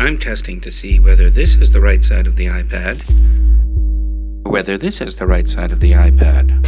I'm testing to see whether this is the right side of the iPad, whether this is the right side of the iPad.